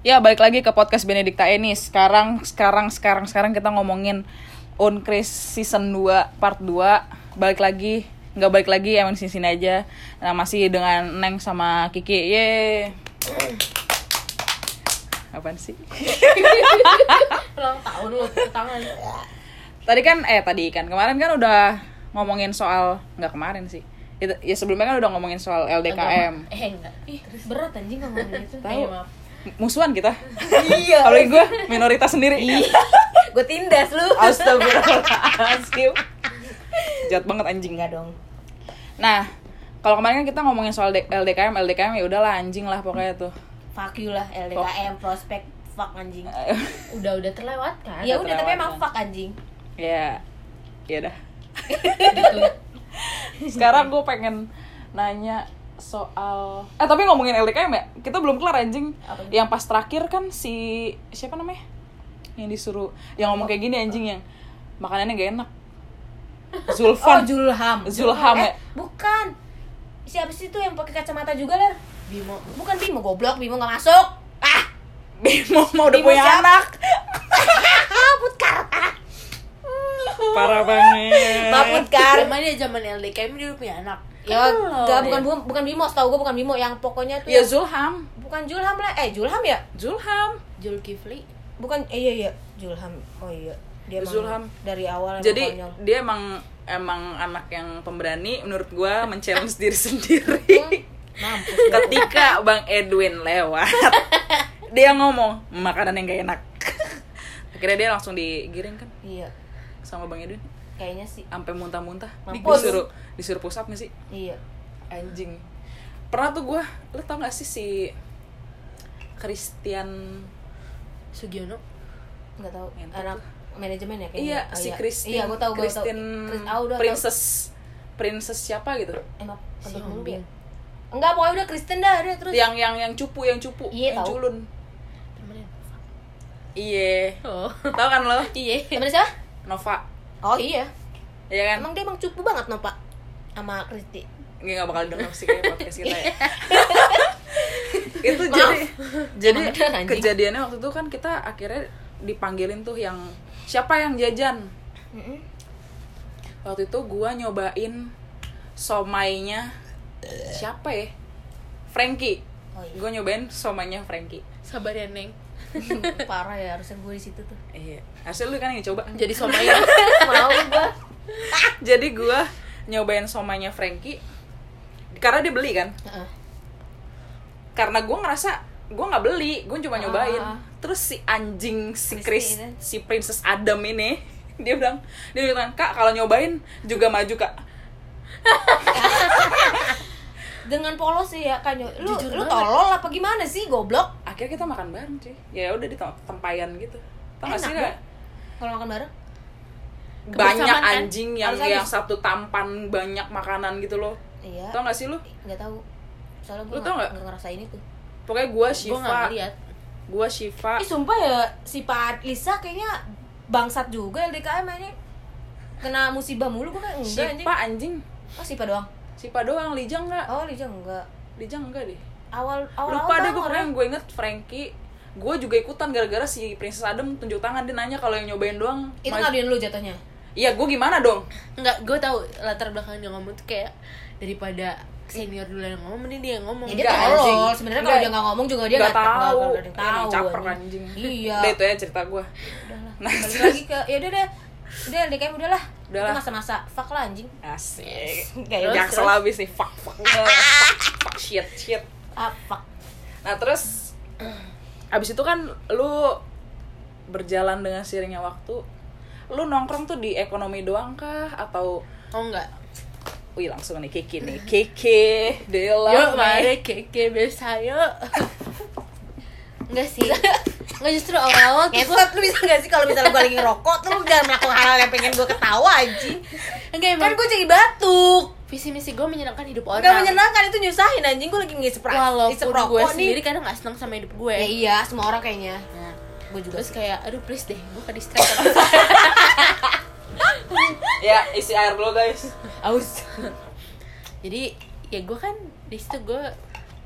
Ya, balik lagi ke podcast Benedikta ini. Sekarang sekarang sekarang sekarang kita ngomongin Unkris season 2 part 2. Balik lagi, nggak balik lagi emang sini sini aja. Nah, masih dengan Neng sama Kiki. Ye. Apaan sih? ulang tahun lu tangan Tadi kan eh tadi kan kemarin kan udah ngomongin soal nggak kemarin sih. Ya sebelumnya kan udah ngomongin soal LDKM. eh enggak ih berat anjing ngomongin itu Tahu. Eh, maaf. Musuhan kita. iya. Apalagi gue minoritas sendiri. gue tindas lu. Astagfirullahaladzim. Jahat banget anjing. Enggak dong. Nah kalau kemarin kan kita ngomongin soal LDKM LDKM ya udahlah anjing lah pokoknya tuh. Fuck you lah LDKM prospek fuck anjing. Udah udah terlewatkan ya udah tapi terlewat, emang kan. fuck anjing. Ya Ya dah Sekarang gue pengen nanya soal Eh tapi ngomongin LDKM ya Kita belum kelar anjing. Apa? Yang pas terakhir kan si Siapa namanya? Yang disuruh Yang ngomong kayak gini anjing yang Makanannya gak enak. Oh Zulfan. Julham Zulham, eh, ya? bukan. Siapa sih tuh yang pakai kacamata juga ler? Bimo. Bukan Bimo goblok. Bimo nggak masuk. Ah. Bimo mau udah Bimo punya siapa? anak. Putkar Parah banget. Maaf Putkar Emang dia zaman LDKM dia punya anak. Ya Kan enggak lo, bukan ya. bukan Bimo setahu gue bukan Bimo. Yang pokoknya tuh Ya yang- Zulham. Bukan Julham lah. Eh Julham ya? Zulham. Zulkifli. Bukan eh, iya iya. Julham oh iya. Dia Zulham. dari awal Jadi konyol. dia emang emang anak yang pemberani menurut gua men-challenge diri sendiri. mampus. Ketika Bang Edwin lewat, dia ngomong makanan yang gak enak. Akhirnya dia langsung digiring kan? Iya sama Bang Edwin kayaknya sih sampai muntah-muntah. Mampus. Disuruh disuruh push up gak sih? iya Anjing. Pernah tuh gua, lo tau gak sih si Christian Sugiono nggak tahu Ngentot anak manajemen ya kayaknya Iya, Oh, si iya. Christine. iya gue tahu gue tahu Christine Chris, ah, tahu. Princess Princess siapa gitu? emang Si kentut mulu Hombing. ya enggak pokoknya udah Kristen dah udah terus Yang yang yang cupu, yang cupu, Iya, yang tahu. culun. Iya. oh Tahu kan lo? iya temen siapa Nova. oh iya Iya kan? emang dia emang cupu banget no pak sama Kristi Nggak, nggak bakal denger sih kayak podcast kita ya. itu jadi jadi beneran, anjing. kejadiannya waktu itu kan kita akhirnya dipanggilin tuh yang siapa yang jajan waktu itu gua nyobain somainya siapa ya Frankie Oh, iya. gua nyobain somainya Frankie sabar ya neng parah ya harusnya gue di situ tuh. Iya. Hasil lu kan yang coba? Jadi somaya mau gue jadi gua nyobain somainya Frankie karena dia beli kan? Karena gue ngerasa gue nggak beli gue cuma nyobain. Ah. terus si anjing si Christy Chris si Princess Adam ini dia bilang dia bilang kak kalau nyobain juga maju kak. Dengan polos sih ya kan lu Jujur lu tolol apa gimana sih goblok akhirnya kita makan bareng cuy. Ya udah di tem- tempayan gitu. Tau gak sih dong. Kak? kalau makan bareng? Banyak kan? anjing yang Harus yang habis. satu tampan banyak makanan gitu loh. Iya. Tau gak sih lu? Nggak tahu. Soalnya gue Lu tau nggak? nggak? ngerasain itu. Pokoknya gue Shiva. gue Shiva. Ih sumpah ya si Pak Lisa kayaknya bangsat juga LDKM ini kena musibah mulu gue kan enggak anjing Shiva anjing. oh Sipa doang? Shiva doang Lijang nggak? Oh Lisa enggak Lijang enggak deh awal awal lupa awal deh gue pernah gue inget Frankie. Gue juga ikutan gara-gara si Princess Adam tunjuk tangan dia nanya kalau yang nyobain doang itu maju. ngaduin lu jatuhnya? Iya gue gimana dong? Nggak gue tahu latar belakang dia ngomong tuh kayak daripada senior dulu yang ngomong mending dia yang ngomong. Ya dia tolol sebenarnya kalau dia nggak ngomong juga dia Nggak tahu. nggak- tahu caper, anjing. iya. Udah itu ya cerita gue udahlah Nah, balik lagi ke ya udah deh udah LDKM udahlah. Udahlah. itu masa-masa fuck lah anjing. Asik. Kayak selalu habis nih fuck fuck. Fuck, fuck shit shit ah fuck nah terus abis itu kan lu berjalan dengan seiringnya waktu lu nongkrong tuh di ekonomi doang kah? Atau oh enggak. Wih langsung nih Kiki nih. Kiki Dela yuk mari keke biasa yuk. Enggak sih. Enggak justru awal-awal tuh Ngesot lu bisa gak sih kalau misalnya gue lagi ngerokok tuh lu jangan melakukan hal yang pengen gue ketawa anjing? Enggak Kan emang gue jadi batuk visi misi gue menyenangkan hidup orang. Gak menyenangkan itu nyusahin anjing. Gue lagi ngisep walaupun gue sendiri kadang gak seneng sama hidup gue Ya iya semua orang kayaknya. Nah, Gue juga terus sih. kayak aduh please deh gue ke distract ya isi air dulu guys. Aus. Jadi ya gue kan di situ gue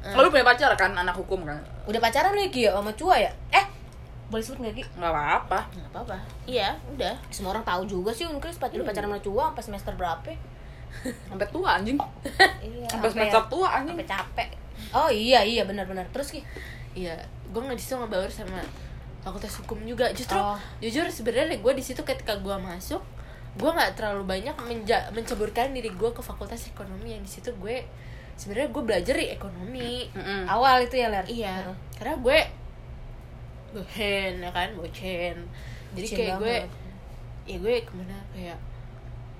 Oh, lu punya pacar kan anak hukum kan? Udah pacaran lu Ki ya sama Cua ya? Eh, boleh sebut gak Ki? nggak apa-apa. Nggak apa-apa. Iya udah. Semua orang tahu juga sih Unkris pac- udah pacaran sama Cua sampai semester berapa? Sampai tua anjing Iya, sampai semester tua anjing sampai capek. Oh iya iya benar-benar. Terus Ki? iya gue nggak di situ ngebaur sama fakultas hukum juga justru Oh. jujur sebenarnya gue di situ ketika gue masuk gue nggak terlalu banyak menja- menceburkan diri gue ke fakultas ekonomi yang di situ gue sebenarnya gue belajar di ekonomi Mm-mm. Awal itu ya Ler? iya Heeh. karena gue bohen ya kan bocen jadi Bucin kayak gue banget. ya gue ke mana kayak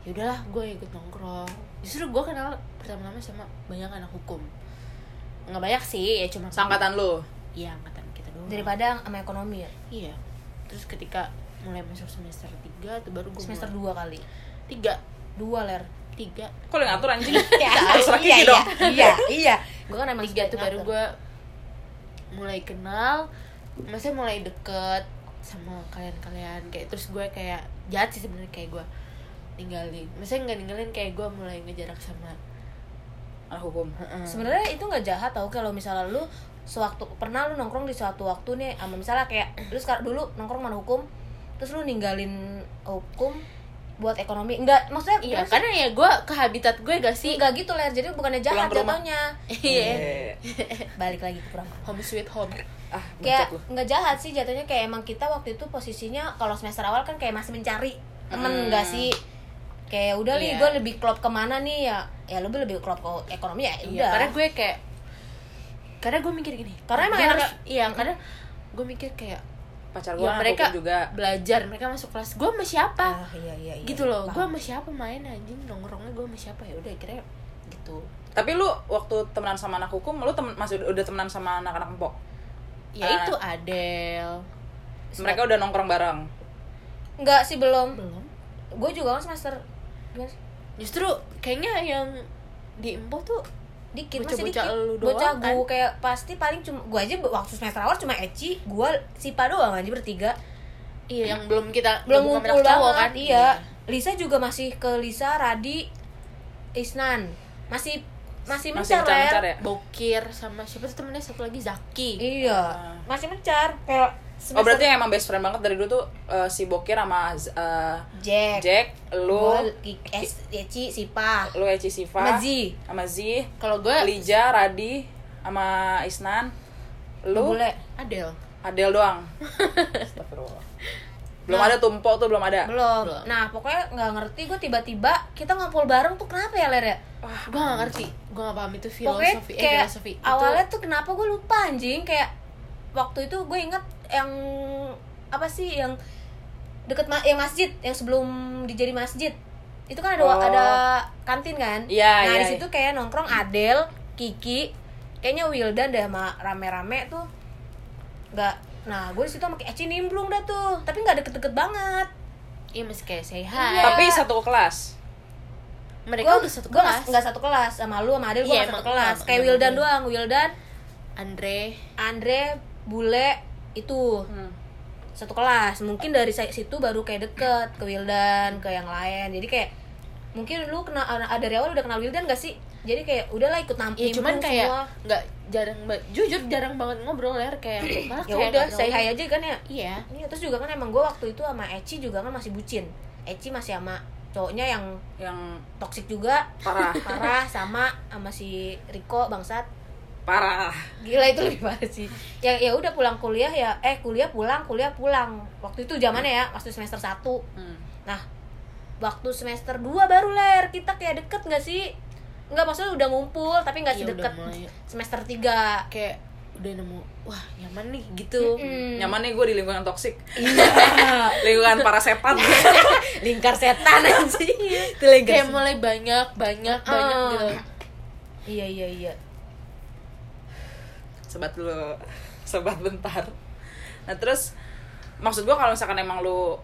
ya udahlah gue ikut nongkrong. Justru gue kenal pertama-tama sama banyak anak hukum. Nggak banyak sih ya cuma sangkatan lu? Iya angkatan kita doang. Daripada sama ekonomi ya? iya. Terus ketika mulai masuk semester 3 tuh baru gue Semester mulai. 2 kali. tiga. Dua Ler. tiga. Kok lu ngatur anjing? Ya, Terserah iya, Kiki dong. Iya, iya, iya. Gue kan emang tiga tuh baru gue mulai kenal. Maksudnya mulai deket sama kalian-kalian. Kayak terus gue kayak jahat sih sebenarnya kayak gue ninggalin maksudnya nggak ninggalin kayak gue mulai ngejarak sama anak hukum. Heeh. sebenarnya itu nggak jahat tau kalau misalnya lu sewaktu pernah lu nongkrong di suatu waktu nih sama misalnya kayak lu sekarang dulu nongkrong mana hukum terus lu ninggalin hukum buat ekonomi enggak maksudnya iya sih? karena ya gue ke habitat gue gak sih? Enggak gitu ler jadi bukannya jahat jatuhnya. Iya. Eh, balik lagi ke kurang home sweet home. Ah kayak nggak jahat sih jatuhnya kayak emang kita waktu itu posisinya kalau semester awal kan kayak masih mencari temen Hmm. enggak sih kayak udah nih Iya. gue lebih klop ke mana nih? Ya ya lu lebih klop ke ekonomi ya iya udah. karena gue kayak karena gue mikir gini Karena emang harus- iya karena gue mikir kayak pacar gua ya mereka juga. belajar mereka masuk kelas gue sama siapa? Ah, iya, iya, iya, gitu loh gue sama siapa main anjing? Nongkrongnya gue sama siapa? Ya udah kira gitu. Tapi lu waktu temenan sama anak hukum lu temen, masih udah, udah temenan sama anak-anak empok? Ya Ah. itu Adel mereka udah nongkrong bareng? Enggak sih belum. belum. Gue juga kan semester? Justru kayaknya yang di Empo tuh dikit masih Bocah-bocah dikit. lu doang, Bocah kan? gue kayak pasti paling cuma gue aja waktu semester awal cuma Eci, gue Sipa doang aja bertiga. iya yang belum kita Belum ngumpul cowok banget, kan iya. Lisa juga masih ke Lisa, Radi, Isnan. Masih masih masih mencar, mencar-mencar Ler. ya Bokir sama siapa tuh temennya satu lagi Zaki Iya, Ah. masih mencar. Kayak oh berarti emang best friend banget dari dulu tuh eh, si Bokir sama eh, Jack, Jack lu Es, Eci, Sipa, lu Eci Siva sama Z. sama Z kalau gue Lija Radi sama Isnan lu Bule. Adel Adel doang Astagfirullah. belum ada tumpok tuh belum ada Belum. Belum. Nah, pokoknya nggak ngerti gue tiba-tiba kita ngumpul bareng tuh kenapa ya, Ler ya? gue gak ngerti gue gak paham itu pokoknya filosofi eh kayak filosofi Itu- awalnya tuh kenapa gue lupa anjing kayak waktu itu gue inget yang apa sih yang deket ma yang masjid yang sebelum dijadi masjid. Itu kan ada Oh. ada kantin kan? Iya, nah iya, di situ kayak nongkrong Adel Kiki kayaknya Wildan deh sama rame-rame tuh. Nggak nah gue di situ sama Eci nimbrung dah tuh. Tapi nggak deket-deket banget. Iya masih kayak say Iya. hi tapi satu kelas? Mereka Gua- udah satu gua kelas. nggak- nggak satu kelas. Sama lu sama Adel gue nggak satu kelas. kayak Wildan doang Wildan. Andre. Andre Bule itu. Hmm. satu kelas. Mungkin dari situ baru kayak deket ke Wildan ke yang lain. Jadi kayak mungkin lu kenal ada dari awal udah kenal Wildan gak sih? Jadi kayak udahlah ikut nampil ya cuman kayak nggak jarang jujur jarang banget ngobrol ler kayak ya udah nggak say terlalu- hi aja kan ya? Iya. Iya, terus juga kan emang gue waktu itu sama Eci juga kan masih bucin. Eci masih sama cowoknya yang yang toksik juga. Parah. Parah sama sama si Riko bangsat parah. Gila itu lebih parah sih. Ya ya udah pulang kuliah ya eh kuliah pulang kuliah pulang. Waktu itu zamannya ya waktu semester 1 Hmm. nah waktu semester 2 baru ler. Kita kayak deket nggak sih? Nggak maksudnya udah ngumpul tapi nggak Iya, sedekat udah mulai. semester 3 kayak udah nemu wah nyaman nih gitu. Nyaman nih gue di lingkungan toksik. Iya. Lingkungan para setan. Lingkar setan anjing. Lingkar kayak mulai banyak banyak banyak Ah. gitu. Iya iya iya sebat dulu sebat bentar. Nah terus maksud gue kalau misalkan emang lu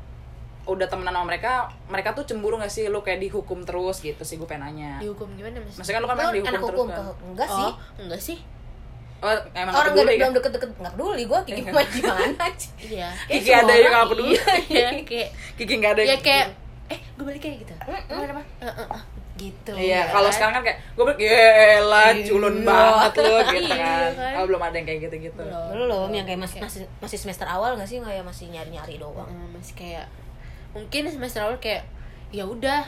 udah temenan sama mereka mereka tuh cemburu gak sih? Lu kayak dihukum terus gitu sih gue pengen nanya. Dihukum gimana maksudnya kan lu kan Lu emang dihukum terus hukum kan? ke enggak sih oh. enggak sih. Oh emang orang gak peduli belum kan deket-deket nggak peduli gue kiki mau gimana sih iya. Kiki semua ada yang orang gak peduli. iya kayak Kiki gak ada ya kayak eh gue balik kayak gitu. Mm-mm. Gimana, Pak? Gitu Iya, ya kalau kan? sekarang kan kayak gue bilang gila culun Iya. banget lu gitu Iya, kan. kan? Kalau belum ada yang kayak gitu-gitu. Belum. belum yang kayak masih masih masih semester awal nggak sih kayak masih nyari nyari doang Eh, masih kayak mungkin semester awal kayak ya udah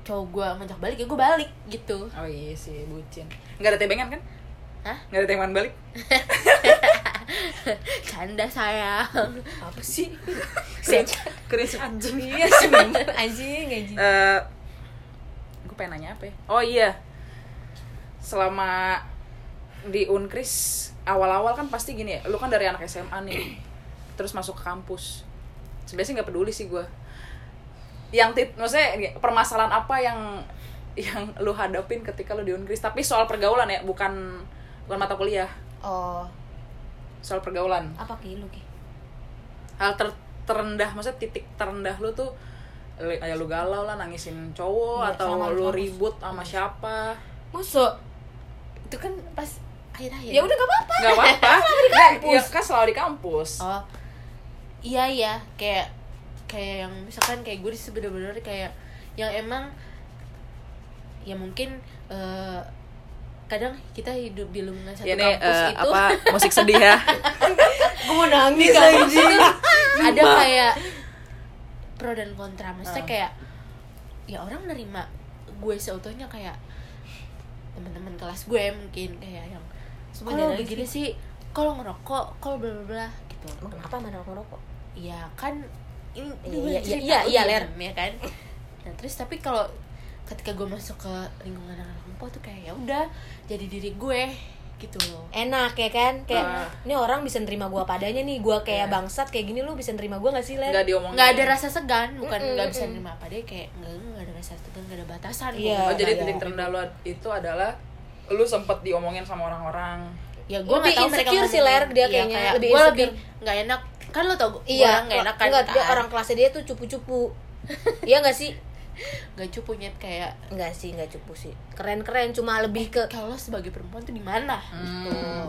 cowok gue ngajak balik ya gue balik gitu Oh iya sih, bucin. Enggak ada tebengan kan? Hah? Enggak ada teman balik? canda sayang apa sih Keris anjing. iya sih anjing anjing gue pengen nanya apa ya? Oh iya. Selama di Unkris awal-awal kan pasti gini ya, lu kan dari anak SMA nih, terus masuk ke kampus. Sebenarnya sih nggak peduli sih gue. Yang tit, maksudnya permasalahan apa yang yang lu hadapin ketika lu di Unkris? Tapi soal pergaulan ya, bukan bukan mata kuliah, oh soal pergaulan. apa ki lu ki Hal ter- terendah, maksudnya titik terendah lu tuh kayak lu galau lah nangisin cowok Iya, atau di lu kampus. ribut sama siapa? Masuk. itu kan pas akhir-akhir. Ya udah gak apa-apa. Nggak apa-apa. Nggak, ya kan selalu di kampus. Oh. Iya iya. Kayak kayak yang misalkan kayak gue di situ bener-bener kayak yang emang ya mungkin eh, kadang kita hidup di lingkungan satu ya nih kampus eh, itu. apa musik sedih ya? Gue mau nangis di kampus anjing. itu ada kayak pro dan kontra. Maksudnya kayak ya orang nerima gue seutuhnya kayak teman-teman kelas gue mungkin kayak yang kalau begini sih kalau ngerokok kalau bla bla bla gitu. Emang kenapa mana ngerokok? Ya kan ini Iya, gue iya, iya, iya, umum, Ler. ya kan? Nah terus tapi kalau ketika gue masuk ke lingkungan anak perempuan tuh kayak ya udah jadi diri gue gitu loh enak ya kan kayak Ah. ini orang bisa nerima gua padanya nih gua kayak Iya. bangsat kayak gini lu bisa nerima gua gak sih Len? nggak diomongin nggak ada rasa segan bukan nggak bisa mm-mm. nerima apa deh kayak nggak nggak ada rasa segan nggak ada batasan Iya. oh jadi titik terendah lu itu adalah lu sempet diomongin sama orang-orang ya gue Lebih nggak tahu mereka insecure sih. Ler, dia Iya, kayaknya. kayak Lebih gue lebih nggak enak kan lo tau gue iya nggak enak kan enggak dia kan? orang kelasnya dia tuh cupu-cupu iya gak sih nggak cupu nyet kayak enggak sih enggak cupu sih. Keren-keren cuma lebih ke kalau sebagai perempuan tuh di mana? Hmm.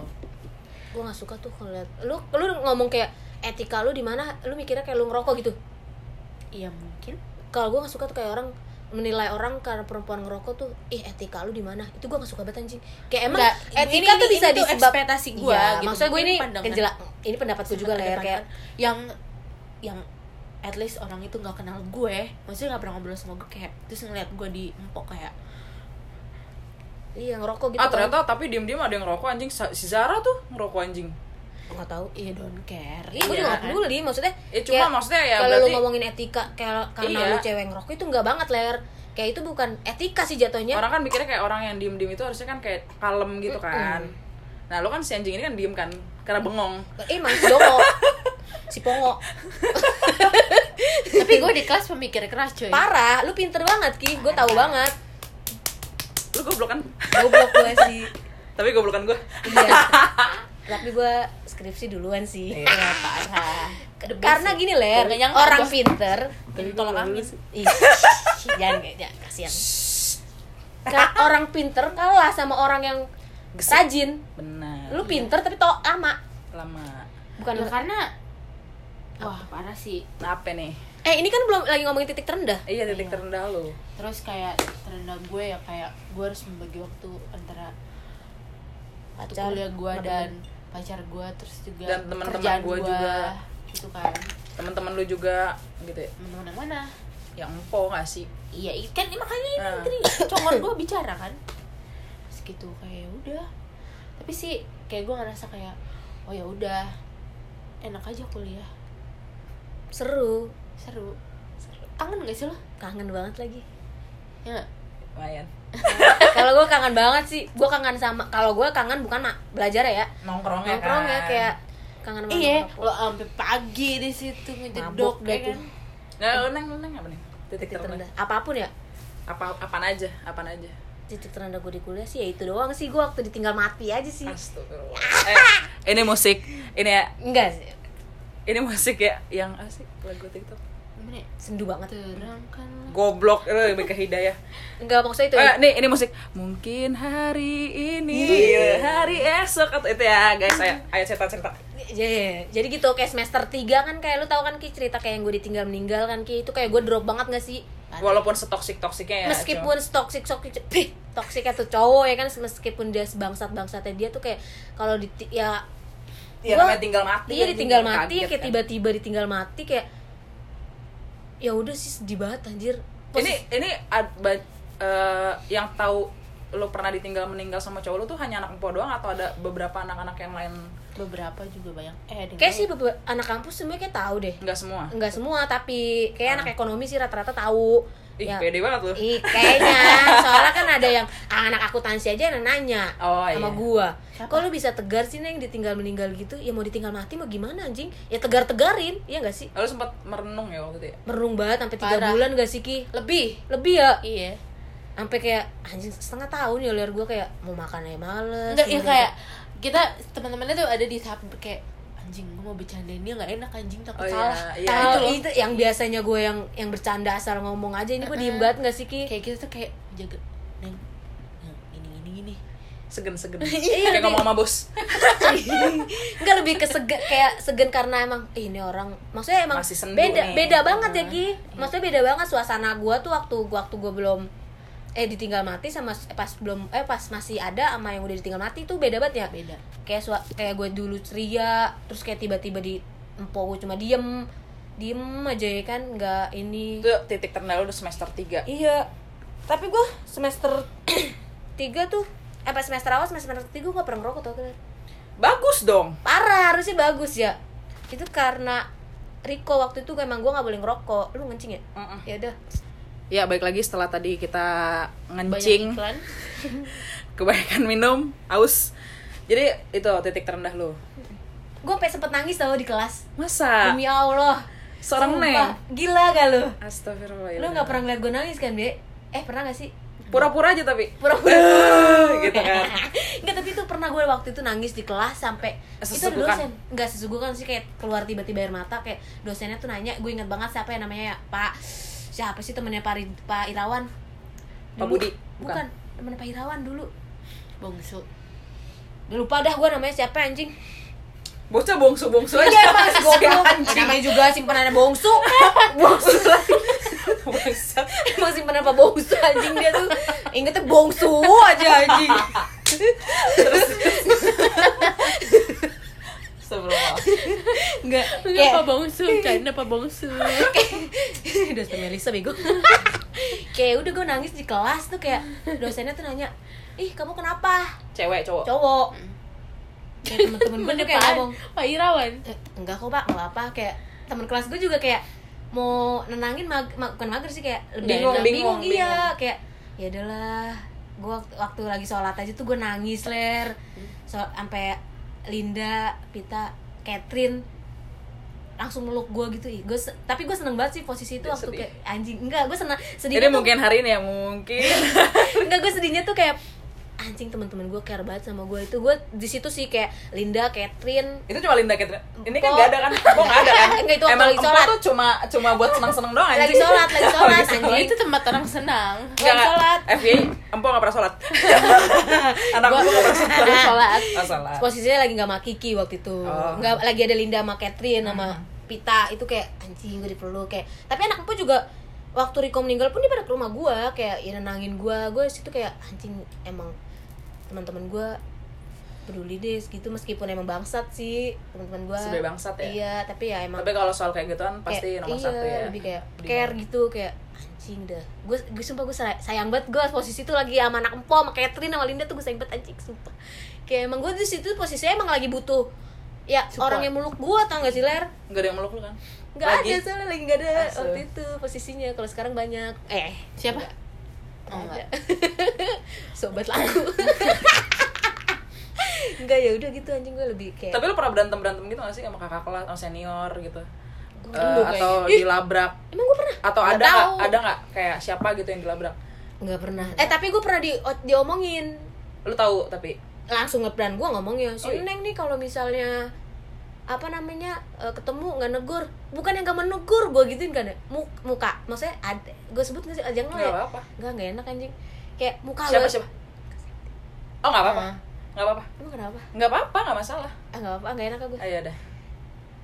gue nggak suka tuh ngeliat lu lu ngomong kayak etika lu di mana lu mikirnya kayak lu ngerokok gitu? Iya mungkin. Kalau gue nggak suka tuh kayak orang menilai orang karena perempuan ngerokok tuh ih etika lu di mana? Itu gue nggak suka banget anjing. Kayak emang Nggak, etika ini- tuh ini- bisa ini disebab ekspektasi gua Iya, gitu. maksudnya gue ini penjela ini pendapat gue juga lah ya kayak yang yang at least orang itu nggak kenal gue maksudnya nggak pernah ngobrol sama gue kayak terus ngeliat gue di empok kayak iya ngerokok gitu ah ternyata tapi diem-diem ada yang ngerokok anjing si Zara tuh ngerokok anjing nggak tahu iya don't care Iya, gue juga Iya. gak peduli maksudnya. Ya, cuma maksudnya ya kalau lu berarti- ngomongin etika kayak karena Iya. lu cewek ngerokok itu enggak banget ler. Kayak itu bukan etika sih jatuhnya. orang kan mikirnya kayak orang yang diem-diem itu harusnya kan kayak kalem gitu kan nah lu kan si anjing ini kan diem kan karena bengong Eh, dongo. si pongo. tapi gue di kelas pemikir keras cuy Parah, lu pinter banget Ki. Gue tahu banget. lu goblok kan Goblok gue sih. tapi goblokan gue Iya. Tapi gue skripsi duluan sih. Iya, parah The best Karena gini ler, orang gua. pinter Tapi tolong angin Ih, jangan kayak kasihan. Ka- orang pinter kalah sama orang yang rajin. benar Lu pinter tapi to lama. lama Bukan ya karena wah parah sih. Nah, apa nih? Eh ini kan belum lagi ngomongin titik terendah. iya titik terendah lu. Terus kayak terendah gue ya kayak gue harus membagi waktu antara Pacar, kuliah gue dan pacar gue terus juga Dan teman-teman kerjaan gue juga. gitu kan. Teman-teman lu juga gitu ya? Teman-teman yang mana? Yang empo gak sih? Iya kan makanya ini Ah. tadi congol gue bicara kan. Terus gitu kayak ya udah. Tapi sih kayak gue ngerasa kayak oh ya udah enak aja kuliah Seru. seru kangen gak sih lo Kangen banget lagi. ya nggak? lumayan kalau gue kangen banget sih. Gue kangen sama kalau gue kangen bukan mak belajar ya. nongkrongnya Nongkrong ya kan. kayak kangen sama iya nongkrong. lo sampai pagi di situ ngejedok dah ya kan nah lu neng neng apa nih titik Titik terendah. Apa pun ya. apa apaan aja apaan aja Titik terendah gue di kuliah sih ya itu doang sih. Gue waktu ditinggal mati aja sih. Eh, ini musik ini ya Enggak sih. Ini musik ya yang asik lagu TikTok gimana ya? Sendu banget. terangkan goblok lu lebih ke hidayah Enggak maksudnya itu. Eh, nih ini musik mungkin hari ini Iya. hari esok atau itu ya guys saya ayo cerita cerita Jadi, jadi gitu kayak semester 3 kan kayak lu tahu kan Ki cerita kayak yang gue ditinggal meninggal kan Ki itu kayak gue drop banget gak sih? Walaupun setoksik toksiknya ya meskipun toxic toxic pih, toxic atau cowok ya kan meskipun dia sebangsat bangsatnya dia tuh kayak kalau di ya Iya, gua- namanya tinggal mati iya kan, ditinggal mati kaget kayak kan. tiba-tiba ditinggal mati kayak ya udah sih sedih banget anjir. Cuma- ini ini ad- ba- eh, yang tahu lo pernah ditinggal meninggal sama cowok lo tuh hanya anak empo doang atau ada beberapa anak-anak yang lain? Beberapa juga banyak. Eh kayak sih beberapa anak kampus semuanya kayak tahu deh. Nggak semua? Enggak semua tapi kayak anak ekonomi sih rata-rata tahu ih Ya. pede banget lo Ih, kayaknya soalnya kan ada yang ah, anak akuntansi aja yang nanya Oh, sama iya. gua. Siapa? Kok lu bisa tegar sih neng ditinggal meninggal gitu? Ya mau ditinggal mati mau gimana anjing? Ya tegar tegarin, ya nggak sih? lo sempat merenung ya waktu itu ya Merenung banget sampai tiga bulan gak sih ki? lebih Lebih ya? iya Sampai kayak anjing setengah tahun ya liar gua kayak mau makan aja males. enggak ya mau- kayak kita teman-temannya tuh ada di tahap kayak anjing gue mau bercandain dia nggak enak anjing takut Oh, iya, salah iya. Nah, Tahu, itu loh itu yang biasanya gue yang yang bercanda asal ngomong aja ini gue diem Uh-uh. banget gak sih ki? kayak kita tuh kayak jaga neng neng, gini gini gini segen segen Iya, kayak ngomong sama bos Enggak lebih ke segen kayak segen karena emang "Ih, ini orang maksudnya emang Masih beda nih. beda banget ya. Ki. Maksudnya beda banget suasana gua tuh waktu waktu gua belum eh ditinggal mati sama eh, pas belum eh pas masih ada sama yang udah ditinggal mati tuh beda banget ya. beda. Kayak sua, kayak gue dulu ceria, terus kayak tiba-tiba di empok gue cuma diem. Diem aja ya kan nggak ini. Itu titik terendah udah semester 3 iya. Tapi gue semester tiga tuh eh pas semester awal semester tiga gue gak pernah ngerokok tau kan bagus dong. Parah harusnya bagus ya. Itu karena Riko waktu itu emang gue nggak boleh ngerokok. Lu ngencing ya? Mm-mm. ya udah ya baik lagi setelah tadi kita ngencing. iklan. Kebanyakan minum aus jadi itu titik terendah lo gue sampai sempet nangis tau di kelas. Masa? Demi allah. Seorang Sumpah. Neng? gila gak lu? Astagfirullah lu nggak pernah ngeliat gue nangis kan be? Eh pernah gak sih? Pura-pura aja tapi. Pura-pura. Gitu kan. Enggak tapi itu pernah gue waktu itu nangis di kelas sampai itu ada Sesugukan. dosen. Enggak sesugukan sih. Kayak keluar tiba-tiba air mata kayak dosennya tuh nanya. Gue inget banget siapa yang namanya ya Pak siapa sih temennya Pak, Rid- Pak Irawan? Pak. Budi? bukan. Bukan. temennya Pak Irawan dulu. Bongsu udah lupa dah gue namanya siapa anjing. Bocah bongsu bongsu aja. Iya emang si goblok namanya juga simpenannya bongsu bongsu lagi. Emang simpanan Pak Bongsu anjing dia tuh. Ingetnya bongsu aja anjing Astagfirullah. enggak kayak apa bongsu China apa bongsu dosen Melisa bego. Kayak udah gue nangis di kelas tuh kayak dosennya tuh nanya ih kamu kenapa? Cewek cowok? Cowok. Kayak temen-temen gue kayak ngomong Pak Irawan? "Eh, enggak kok pak nggak apa kayak temen kelas gue juga kayak mau nenangin mag, mag- bukan mager sih kayak lebih Bingung, nggak bingung, iya. kayak ya udahlah gue waktu, waktu lagi sholat aja tuh gue nangis ler. So, sampai Linda Pita Catherine langsung meluk gue gitu ih gue tapi gue seneng banget sih posisi itu Dia waktu sedih. kayak anjing enggak gue seneng sedihnya ini tuh mungkin hari ini ya mungkin enggak gue sedihnya tuh kayak anjing teman-teman gue care banget sama gue itu gue di situ sih kayak Linda Catherine. Itu cuma Linda Catherine. Ini kan nggak ada kan? Kok nggak ada kan? Enggak, itu emang lagi sholat. tuh cuma cuma buat senang senang doang lagi anjing. sholat lagi sholat Lagi anjing. Oh, itu tempat orang senang. Nggak, nggak. sholat. FBI empok nggak pernah sholat. Anak gua nggak pernah sholat. Sholat. Oh, sholat. Posisinya lagi nggak sama Kiki waktu itu. Oh. nggak lagi ada Linda sama Catherine sama Pita. Itu kayak anjing gue dipeluk kayak. Tapi anak empu juga waktu Riko meninggal pun dia pada ke rumah gue kayak ya nenangin gue gue situ kayak anjing emang teman-teman gue peduli deh gitu meskipun emang bangsat sih teman-teman gue Sebagai bangsat ya? iya tapi ya emang tapi kalau soal kayak gituan pasti kayak- nomor iya, satu ya. lebih kayak Di- care gitu kayak anjing dah. Gue gue sumpah gue say- sayang banget gue posisi itu lagi sama anak empo sama Catherine sama Linda tuh gue sayang banget anjing sumpah. Kayak emang gue di situ posisinya emang lagi butuh ya Support. orang yang meluk gue tau gak sih ler? Nggak ada yang meluk lu kan? Nggak ada soalnya lagi nggak ada Asa. waktu itu posisinya. Kalau sekarang banyak. Eh siapa oh, ada. enggak. sobat laku Enggak ya udah gitu anjing gue lebih kayak tapi lu pernah berantem berantem gitu gak sih sama kakak kelas sama senior gitu Gua dulu atau kayaknya. Ih, dilabrak emang gue pernah atau Nggak ada tahu. ada nggak kayak siapa gitu yang dilabrak nggak pernah eh tapi gue pernah di diomongin lu tahu tapi langsung ngeplan gue ngomongnya si Oh, iya. neng nih kalau misalnya apa namanya eh, ketemu nggak negur. Bukan yang gak menegur gue gituin kan ya? Mu- muka. Maksudnya ada gue sebut nggak sih? Ajang lo nggak ya? nggak nggak enak anjing. Kayak muka siapa lo siapa? Oh nggak apa-apa. Nggak apa-apa. Emang kenapa? Nggak apa-apa nggak masalah. Ah nggak apa nggak enak gue ayo dah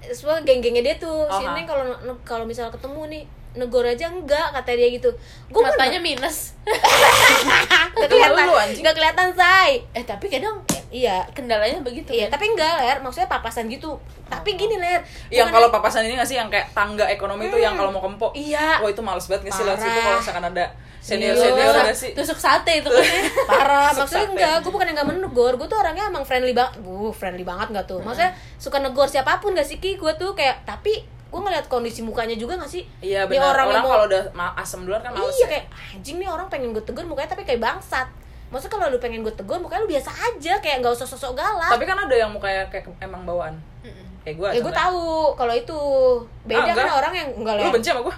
semua geng-gengnya dia tuh. Si Oh, neng kalau kalau misal ketemu nih negor aja enggak kata dia gitu. Gue matanya minus. Nggak kelihatan. nggak kelihatan say. Eh tapi kadang iya kendalanya begitu iya kan? tapi enggak ler. Maksudnya papasan gitu. Tapi gini ler. Yang kalau papasan ini nggak sih yang kayak tangga ekonomi itu yang kalau mau kempok? Iya. wah itu males banget nggak sih lihat situ Parah. kalau misalkan ada senior Iya. senior Tusuk- nggak sih. Tusuk sate itu kan parah. Sukses maksudnya enggak gue bukan yang nggak menegur. Gue tuh orangnya emang friendly banget uh friendly banget nggak tuh? Maksudnya suka negor siapa pun gak sih ki? Gue tuh kayak tapi gue ngeliat kondisi mukanya juga gak sih? Iya benar. orang, yang mau- kalau udah asem duluan kan males iya ya. kayak anjing nih orang pengen gue tegur mukanya tapi kayak bangsat. Maksudnya kalau lu pengen gue tegur mukanya lu biasa aja kayak nggak usah sosok galak. Tapi kan ada yang mukanya kayak emang bawaan. Kayak gue ya gue tahu kalau itu. Beda Ah, kan orang yang enggak lu benci sama gue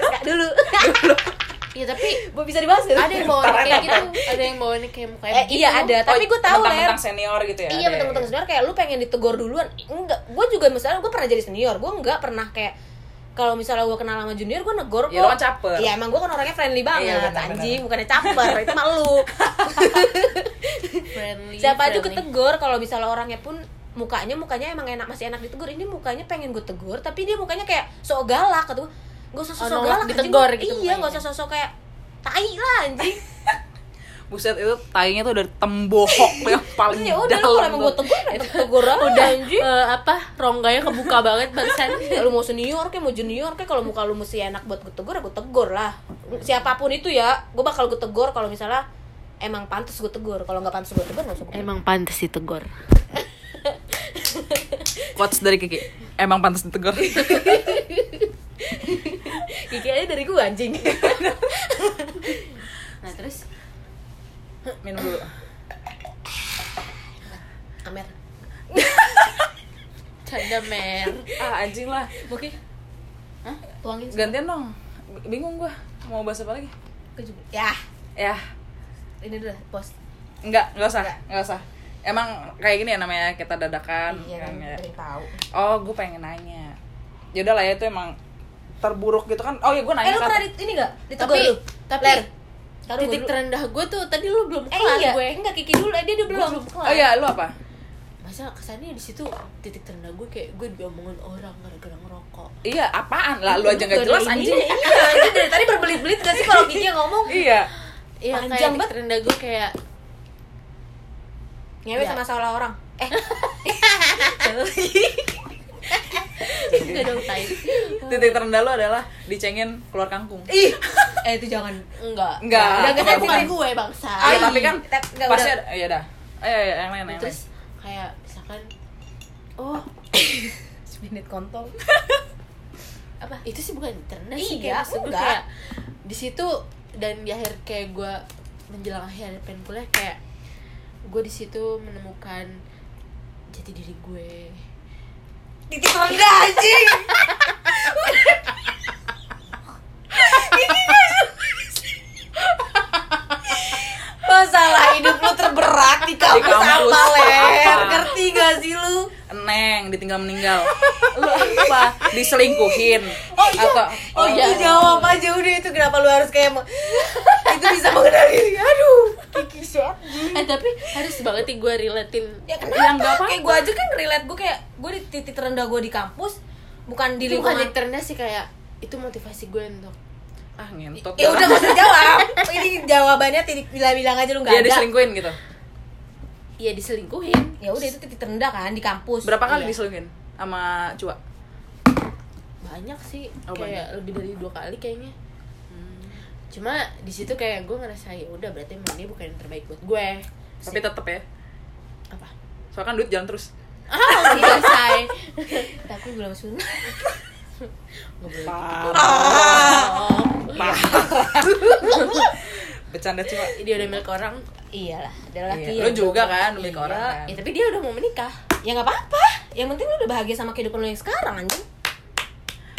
Enggak dulu iya tapi gue bisa dibahas ada yang bawaannya kayak gitu. Ada yang bawaannya kayak mukanya eh, iya ada. Tapi gue tahu ler tentang senior gitu ya iya ya? betul-betul senior. Kayak lu pengen ditegur duluan. Enggak. Gue juga misalnya gue pernah jadi senior. Gue enggak pernah kayak kalau misalnya gue kenal sama junior gue negor kok Ya, lu kan caper. iya emang gue kan orangnya friendly banget. Iya, anjing bukannya caper. Itu mah lu. Friendly siapa aja friendly. ketegur kalau misalnya orangnya pun mukanya mukanya emang enak masih enak ditegur. Ini mukanya pengen gue tegur tapi dia mukanya kayak sok galak gue gak usah Oh, sosok galak ditegur gitu iya gak usah sosok kayak tai lah anjing. Buset itu tainya tuh dari tembohok yang paling ya udah lu kalau emang gue tegur ya tegur aja udah anjing. eh, apa rongganya kebuka banget barusan. Ya, lu mau senior kayak mau junior kayak kalau muka lu mesti enak buat gue tegur aku tegur lah. Siapa pun itu ya gue bakal gue tegur kalau misalnya emang pantas gue tegur. Kalau nggak pantas gue tegur nggak usah gue emang pantas ditegur. Quotes dari Kiki. Emang pantas ditegur Kiki aja dari gue anjing. Nah terus? Minum dulu. Amer canda mer. Ah anjing lah. Oke. Hah? tuangin gantian dong. Bingung gua. Mau bahas apa lagi? Ya. Ya. Ini dulu pos enggak enggak usah enggak. usah. Emang kayak gini ya namanya kita dadakan iya kan ya. tahu. Oh gue pengen nanya. Yaudah lah ya itu emang terburuk gitu kan? Oh ya gue eh nanya lu kan. pernah di- ini nggak? Ditegur tapi lu? tapi Ler, taruh titik dulu. terendah gue tuh tadi lu belum eh kelar iya. gue. Enggak Kiki dulu. Eh dia dia Gua belum belum kelar. Oh iya lu apa? Masa kesannya di situ titik terendah gue kayak gue diomongin orang gara-gara ngerokok. Iya apaan? Lah lu aja nggak jelas anjing. iya anjing dari tadi berbelit-belit gak sih kalau Kiki yang ngomong? Iya. Iya Panjang kayak titik banget. terendah gue kayak ngewe Ya. sama salah orang. Eh Gak dong tai titik terendah lu adalah dicengin keluar kangkung. Ih. Eh itu jangan. Enggak. Enggak. Udah, kita bukan gue bangsa. Ah, Ai. tapi kan Kita- nggak, pasti ada iya dah. Ayo ayo yang lain yang terus kayak misalkan oh. Minit kontol. Apa? Itu sih bukan terendah sih Iya, kayak enggak. kayak di situ dan di akhir kayak gue menjelang akhir pengen kuliah kayak gue di situ menemukan jati diri gue titik rendah anjing Masalah hidup lu terberat di kampus, kampus. apa, Ler? Apa? Ngerti gak sih lu? Neng ditinggal meninggal lu apa diselingkuhin Oh iya, atau oh, iya. jawab aja udah itu kenapa lu harus kayak itu bisa mengenal diri. Aduh, Kiki siap. eh tapi harus banget nih gue relatin Ya Yang kenapa? nggak apa-apa. kayak gue aja kan relate gue kayak gue di titik terendah gue di kampus bukan di itu bukan lingkungan titik terendah sih kayak itu motivasi gue untuk ah ngentot ya udah gak usah jawab. Ini jawabannya titik bilang-bilang aja lu nggak dia ada. diselingkuhin gitu? Ya diselingkuhin. Ya udah itu titik terendah kan di kampus. Berapa kali Iya. diselingkuhin sama cua? Banyak sih Oh, kayak lebih dari dua kali kayaknya. Cuma di situ kayak gue ngerasa ya udah berarti emang dia bukan yang terbaik buat gue. Tapi tetep ya. Apa? Soalnya kan duit jalan terus ah iya say tapi belum sunat. Parah. bercanda cua dia udah milik orang. Iyalah ada laki Iya. Lu yang juga kan milik Iya. orang kan. ya tapi dia udah mau menikah. Ya nggak apa-apa. Yang penting lu udah bahagia sama kehidupan lu yang sekarang anjing.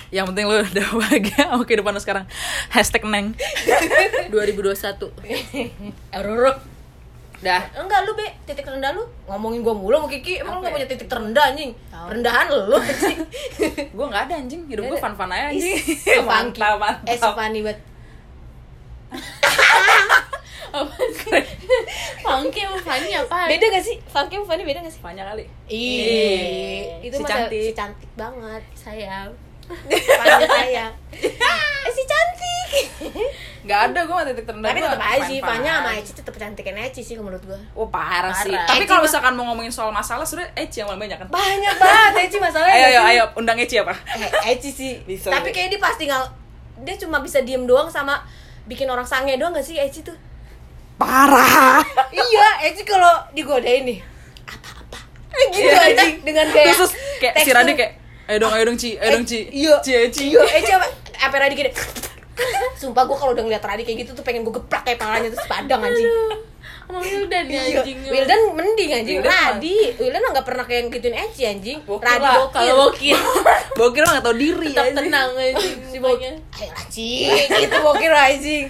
Yang penting lu udah bahagia sama kehidupan lu sekarang. Hashtag neng. 2021 Eruruk. Dah Enggak lu be, titik rendah lu ngomongin gua mulu sama Kiki, emang lu gak ya? punya titik terendah anjing. Tahu. Rendahan lu anjing. gue nggak ada anjing hidup gue fun fun aja anjing mantap mantap Eh, so funny banget. apa sih funky sama funny apa Beda gak sih? Funky sama funny beda gak sih? banyak kali Ih, itu si cantik. si cantik banget. sayang Panggil sayang eh si cantik Nggak ada gue mah titik terendah tapi gua tetap aja sih Fanya sama aja. Eci tetap cantikin Eci sih menurut gua Oh parah, sih. Parah. Tapi Eci kalau misalkan mau ngomongin soal masalah, sudah Eci yang paling banyak kan. banyak banget Eci masalahnya Ayo ayo sih. ayo undang Eci apa? Eh, Eci sih Bisa, tapi ya. kayak dia pasti nggak dia cuma bisa diem doang sama bikin orang sange doang gak sih Eci tuh Parah. iya Eci kalau digodain nih apa-apa gitu Iya. anjing dengan kayak Terus kayak si Radi kayak ayo dong ayo dong Ci, ayo dong Ci. iya. Ci Eci. iya. Eci apa apa Radi gini? Sumpah gue kalau udah ngeliat Radi kayak gitu tuh pengen gue geplak kayak palanya terus padang anjing. Sama Wildan ya Iya, anjing Wildan mending anjing. Radi Wildan mah gak pernah kayak gituin Eci anjing. Bokir Radi lah. bokir. Kalau bokir. Bokir mah gak tau diri tetap anjing. tenang anjing si bokir ayo anjing gitu bokir anjing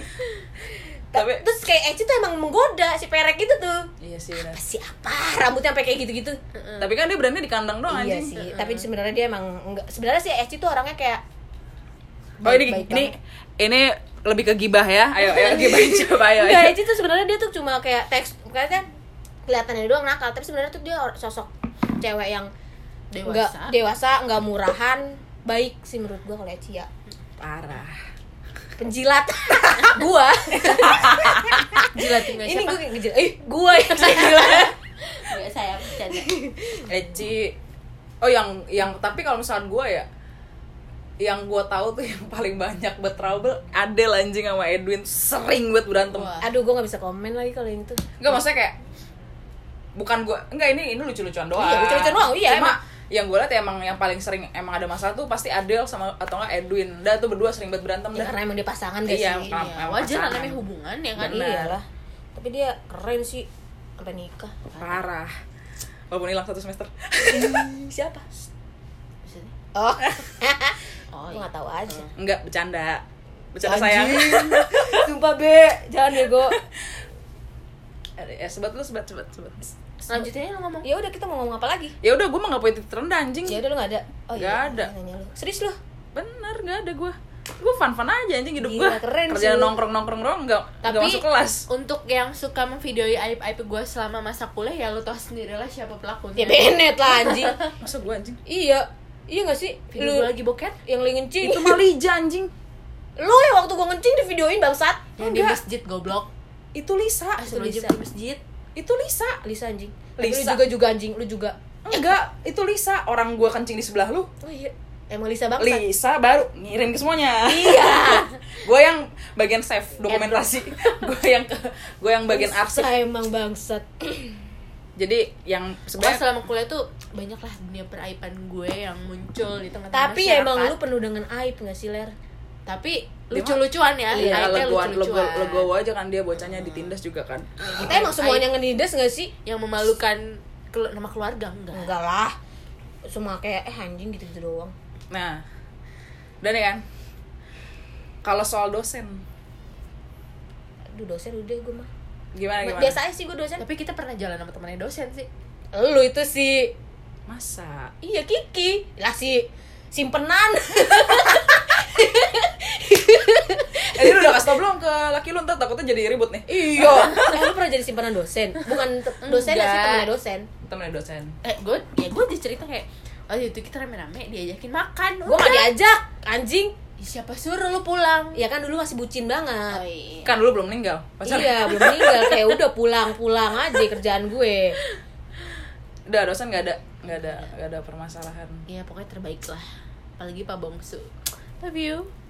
Tapi- terus kayak Eci tuh emang menggoda si perek itu tuh. Iya sih apa sih apa? Rambutnya sampai kayak gitu-gitu. Tapi kan dia berani di kandang doang iya anjing. sih tapi sebenarnya dia emang enggak sebenarnya sih Eci tuh orangnya kayak Oh ini baik-baik ini ini lebih ke gibah ya. Ayo ayo gibahin coba ayo. Eci tuh sebenarnya dia tuh cuma kayak teks kayaknya kelihatannya doang nakal tapi sebenarnya tuh dia sosok cewek yang enggak dewasa. dewasa enggak murahan baik sih menurut gua kalau Eci ya. Parah. Penjilat. Gua. Jilatin nggak ini gua ngejilat. Eh gua yang jilat nggak saya bercanda. Eci. Oh yang yang tapi kalau misalkan gue ya yang gue tahu tuh yang paling banyak buat trouble Adel anjing sama Edwin. Sering buat berantem. Wah. aduh gua nggak bisa komen lagi kalau yang itu. Enggak maksudnya kayak bukan gue enggak ini ini lucu-lucuan doang. Iya, lucu-lucuan doang, iya, cuma emang. Yang gue lihat ya emang yang paling sering emang ada masalah tuh pasti Adel sama atau enggak Edwin. Dah tuh berdua sering buat berantem ya, dah. karena emang dia pasangan gak Iya, sih? Iya, wajar lah namanya hubungan ya kan? Bener. iyalah. Tapi dia keren sih. Sampai nikah. Parah. Walaupun hilang satu semester. Siapa? Oh. Oh iya. Nggak tahu aja. Enggak bercanda. Bercanda Anjing. sayang. Sumpah be. Jangan bego ya sebat lu sebat sebat sebat selanjutnya lo ngomong. Ya udah kita mau ngomong apa lagi? Ya udah gue mah nggak punya titik terendah anjing. Ya udah lu nggak ada. Oh Nggak ada. nanya lu. Serius lu? Bener nggak ada gue gue fun fun aja anjing hidup gue keren sih. lu. nongkrong nongkrong doang nggak nggak tapi masuk kelas. untuk yang suka memvideoi aib aib gue selama masa kuliah ya lo tau sendiri lah siapa pelakunya. Ya Bennett lah anjing. Masa gue anjing? Iya. Iya gak sih? Video lu gue lagi boker yang lu ngencing. Itu mah Lija anjing. Lu yang waktu gua ngencing di videoin bangsat. Yang di masjid goblok. Itu Lisa. Astagfirullahaladzim Lisa. di masjid itu Lisa Lisa anjing. Tapi Lisa. lu juga juga anjing lu juga. Enggak itu Lisa. Orang gue kencing di sebelah lu. Oh iya emang Lisa bangsat. Lisa baru ngirim ke semuanya. Iya. Gue yang bagian save dokumentasi. gue yang gue yang bagian arsip. emang bangsat. Jadi yang sebenarnya selama kuliah tuh banyak lah dunia peraiban gue yang muncul di tengah-tengah tapi ya emang lu penuh dengan aib gak sih ler tapi lucu-lucuan ya Iya, legoan, lego, lucu-lucuan. legowo aja kan dia bocahnya ditindas juga kan. kita emang semuanya ngenidas gak sih? Yang memalukan kelu- nama keluarga? Enggak. Enggak lah. Semua kayak eh anjing gitu gitu doang. Nah, udah nih kan. Kalau soal dosen, aduh dosen udah gue mah. Gimana gimana? biasa aja sih gue dosen. Tapi kita pernah jalan sama temannya dosen sih. Lu itu sih. Masa? iya Kiki. Lah si simpenan Eh, ini lu udah kasih tau belum ke laki lu? Ntar takutnya jadi ribut nih. iya. Eh, lu pernah jadi simpanan dosen? Bukan dosen gak sih temennya dosen? Temennya dosen. eh gue ya gue cerita kayak oh itu kita rame-rame diajakin makan. Gue gak diajak anjing. Siapa suruh lu pulang? Ya kan dulu masih bucin banget. Iya. Kan dulu belum meninggal. Pacar. iya belum meninggal. Kayak udah pulang pulang aja kerjaan gue. Udah dosen nggak ada nggak ada nggak ada permasalahan. ya pokoknya terbaik lah. Apalagi Pak Bongsu. Love you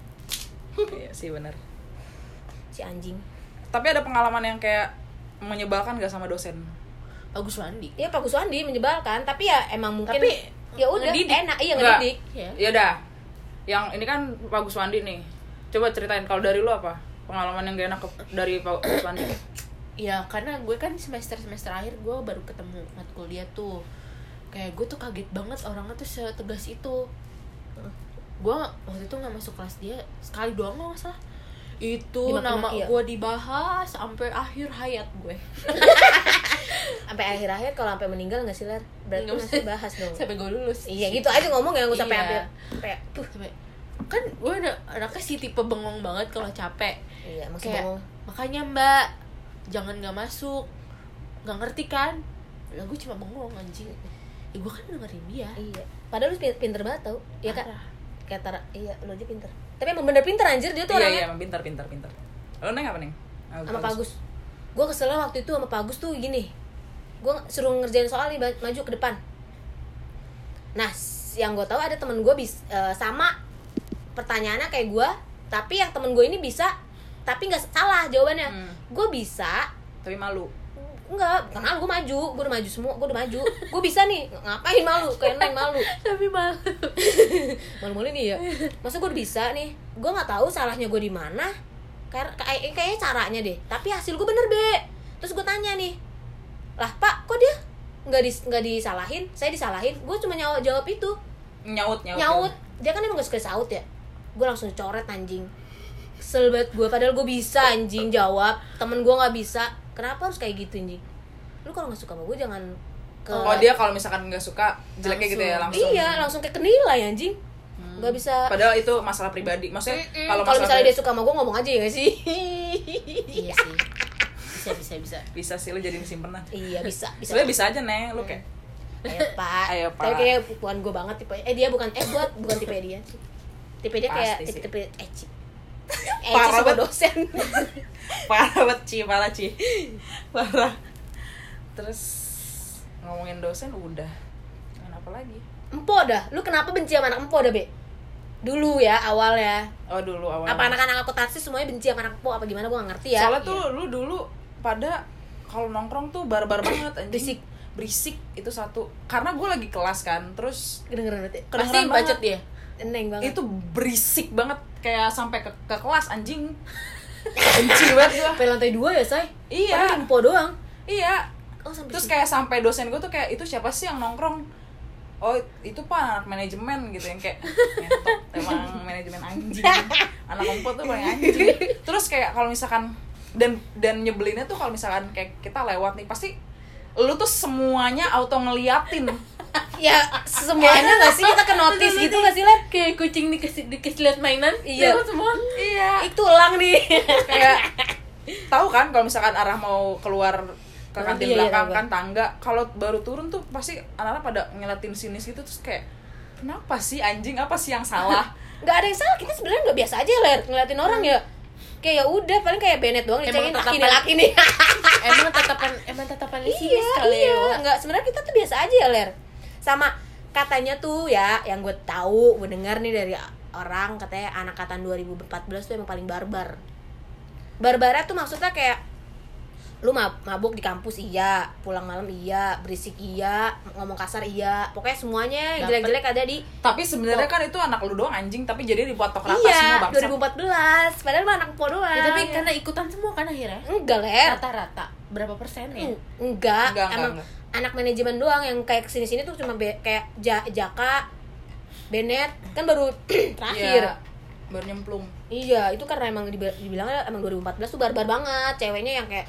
iya sih benar. si anjing Tapi ada pengalaman yang kayak menyebalkan gak sama dosen? bagus Wandi ya Pak Guswandi menyebalkan tapi ya emang mungkin Tapi ya udah ngedidik. enak iya Enggak. ngedidik ya Ya udah. Yang ini kan Pak Guswandi nih. Coba ceritain kalau dari lu apa? Pengalaman yang gak enak ke- dari Pak Guswandi. ya karena gue kan semester semester akhir gue baru ketemu matkul dia tuh kayak gue tuh kaget banget orangnya tuh setegas itu gue waktu itu nggak masuk kelas dia sekali doang nggak salah. Itu nama ya? gue dibahas sampai akhir hayat gue. Sampai akhir-akhir kalau sampai meninggal nggak sih ler? Berarti Nggak masih usah. bahas dong. Sampai gue lulus. Iya gitu aja ngomong ya nggak usah sampai Iya. sampai sampai kan gue udah anaknya sih tipe bengong banget kalau capek. Iya masih kayak bengong. Makanya mbak jangan nggak masuk. Nggak ngerti kan? Lah gue cuma bengong anjing. Ya gue kan dengerin dia. Iya. Padahal lu pin- pinter banget tau. Ya kan Parah. Kayak tar iya lu aja pinter. Tapi emang bener pinter anjir. Dia tuh iya orangnya iya emang pintar pintar pintar lo neng apa neng sama Pak Agus. Gue keselnya waktu itu sama Pak Agus tuh gini. Gue suruh ngerjain soal nih maju ke depan. Nah yang gue tahu ada temen gue bis eh, sama. Pertanyaannya kayak gue tapi yang temen gue ini bisa tapi nggak salah jawabannya. Hmm. gue bisa tapi malu enggak kenal gue maju. Gue udah maju semua gue udah maju. Gue bisa nih ngapain malu? Kayak neng malu. Tapi malu. Malu-malu nih ya masa gue udah bisa nih? Gue nggak tahu salahnya gue di mana. Kayak kayak kayaknya caranya deh. Tapi hasil gue bener be. Terus gue tanya nih lah pak kok dia nggak dis nggak disalahin? Saya disalahin. Gue cuma nyawa jawab itu. Nyaut nyaut nyaut. dia kan emang gak suka saut ya. Gue langsung coret anjing. Kesel banget gue padahal gue bisa anjing jawab. Temen gue nggak bisa kenapa harus kayak gitu anjing? Lu kalau nggak suka sama gue jangan ke oh dia kalau misalkan nggak suka jeleknya gitu ya langsung. iya langsung kayak kenilai anjing. Nggak bisa padahal itu masalah pribadi. Maksudnya kalau kalau masalah misalnya dia suka sama gue ngomong aja ya gak sih? Iya sih. Bisa bisa bisa. Bisa sih lo jadi simpenan iya bisa bisa. Sebenarnya bisa aja neng lo kayak ayo pak. Ayo, Pak. tapi kayak bukan gue banget tipe eh dia bukan eh buat bukan tipe dia sih. Tipe dia kayak tipe tipe eci eci Parah banget. dosen. Parah banget Ci parah Ci. Parah. Terus ngomongin dosen udah. Ngomongin apa lagi? Empo dah. Lu kenapa benci sama anak empo dah be? Dulu ya awalnya. Oh dulu awalnya. Apa anak-anak akuntansi semuanya benci sama anak empo? Apa gimana? Gue gak ngerti ya. Soalnya tuh lu dulu pada kalau nongkrong tuh barbar banget anjing. Berisik. berisik itu satu. Karena gue lagi kelas kan terus kedengeran banget ya pasti Kedengeran bacot banget. dia. Neng banget. Itu berisik banget kayak sampai ke, ke kelas anjing. Benci banget gue sampai lantai dua ya say? Iya. Empo doang. Iya. Oh terus kayak sampai dosen gue tuh kayak itu siapa sih yang nongkrong? Oh itu pak anak manajemen gitu yang kayak ngentot emang manajemen anjing. Anak empot tuh paling anjing. Terus kayak kalau misalkan dan dan nyebelinnya tuh kalau misalkan kayak kita lewat nih pasti lu tuh semuanya auto ngeliatin ya semuanya gak sih kita ke notice gitu gak sih Len? kayak kucing dikasih dikasih lihat mainan. Iya. Lihat semua? Iya. Itu elang nih. Kayak tahu kan kalau misalkan arah mau keluar ke Oh, kantin iya, iya, belakang tahu. kan tangga kalau baru turun tuh pasti anak-anak pada ngeliatin sini situ terus kayak kenapa sih anjing? Apa sih yang salah? Nggak ada yang salah kita sebenarnya nggak biasa aja ler ngeliatin orang ya. Kayak ya udah paling kayak Bennett doang dicengin laki tatapan- nih laki nih. Emang tatapan emang tatapan di sini iya sekali iya. Ya nggak sebenarnya kita tuh biasa aja ya ler sama katanya tuh ya yang gue tahu gue dengar nih dari orang katanya anak angkatan 2014 tuh emang paling barbar. Barbarnya tuh maksudnya kayak lu mab- mabuk di kampus iya. Pulang malam iya. Berisik iya. Ngomong kasar iya. Pokoknya semuanya yang jelek-jelek ada di tapi sebenarnya kan itu anak lu doang anjing. Tapi jadi dipotok rata semua iya bangsa 2014 padahal mah anak po doang. Ya, tapi karena ikutan semua kan akhirnya? Enggak ler. Rata-rata. Berapa persen ya? Eng- enggak, Enggak, enggak, emang enggak. Anak manajemen doang yang kayak ke sini sini tuh cuma be- kayak ja Jaka Bennett kan baru terakhir. Iya, baru nyemplung. Iya itu karena emang dibi- dibilangnya emang 2014 tuh barbar banget ceweknya yang kayak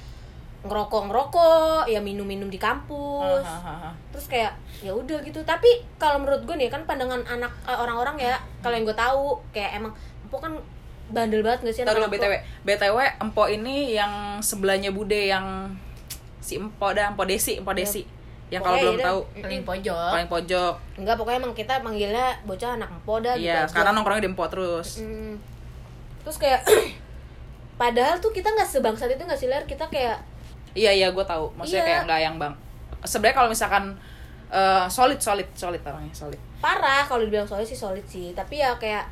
ngerokok ngerokok ya minum minum di kampus. Hahaha. terus kayak ya udah gitu. Tapi kalau menurut gue nih kan pandangan anak eh, orang-orang ya kalau yang gue tahu kayak emang empok kan bandel banget gak sih dulu anak-anak btw empok? btw empo ini yang sebelahnya bude yang si empo dah empo desi empo desi yang kalau belum iya tahu. Paling pojok. Paling pojok. Enggak pokoknya emang kita manggilnya bocah anak empok dah gitu iya aja. sekarang nongkrongnya di empo terus. Hmm. terus kayak padahal tuh kita nggak sebangsat itu nggak sih ler? Kita kayak iya iya gue tahu. Maksudnya Iya. kayak nggak yang bang. Sebenarnya kalau misalkan eh, solid solid solid orangnya solid. Parah kalau dibilang solid sih solid sih. Tapi ya kayak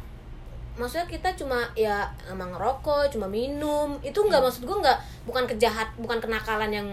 maksudnya kita cuma ya emang ngerokok cuma minum. Itu nggak Hmm. maksud gue nggak bukan kejahat bukan kenakalan yang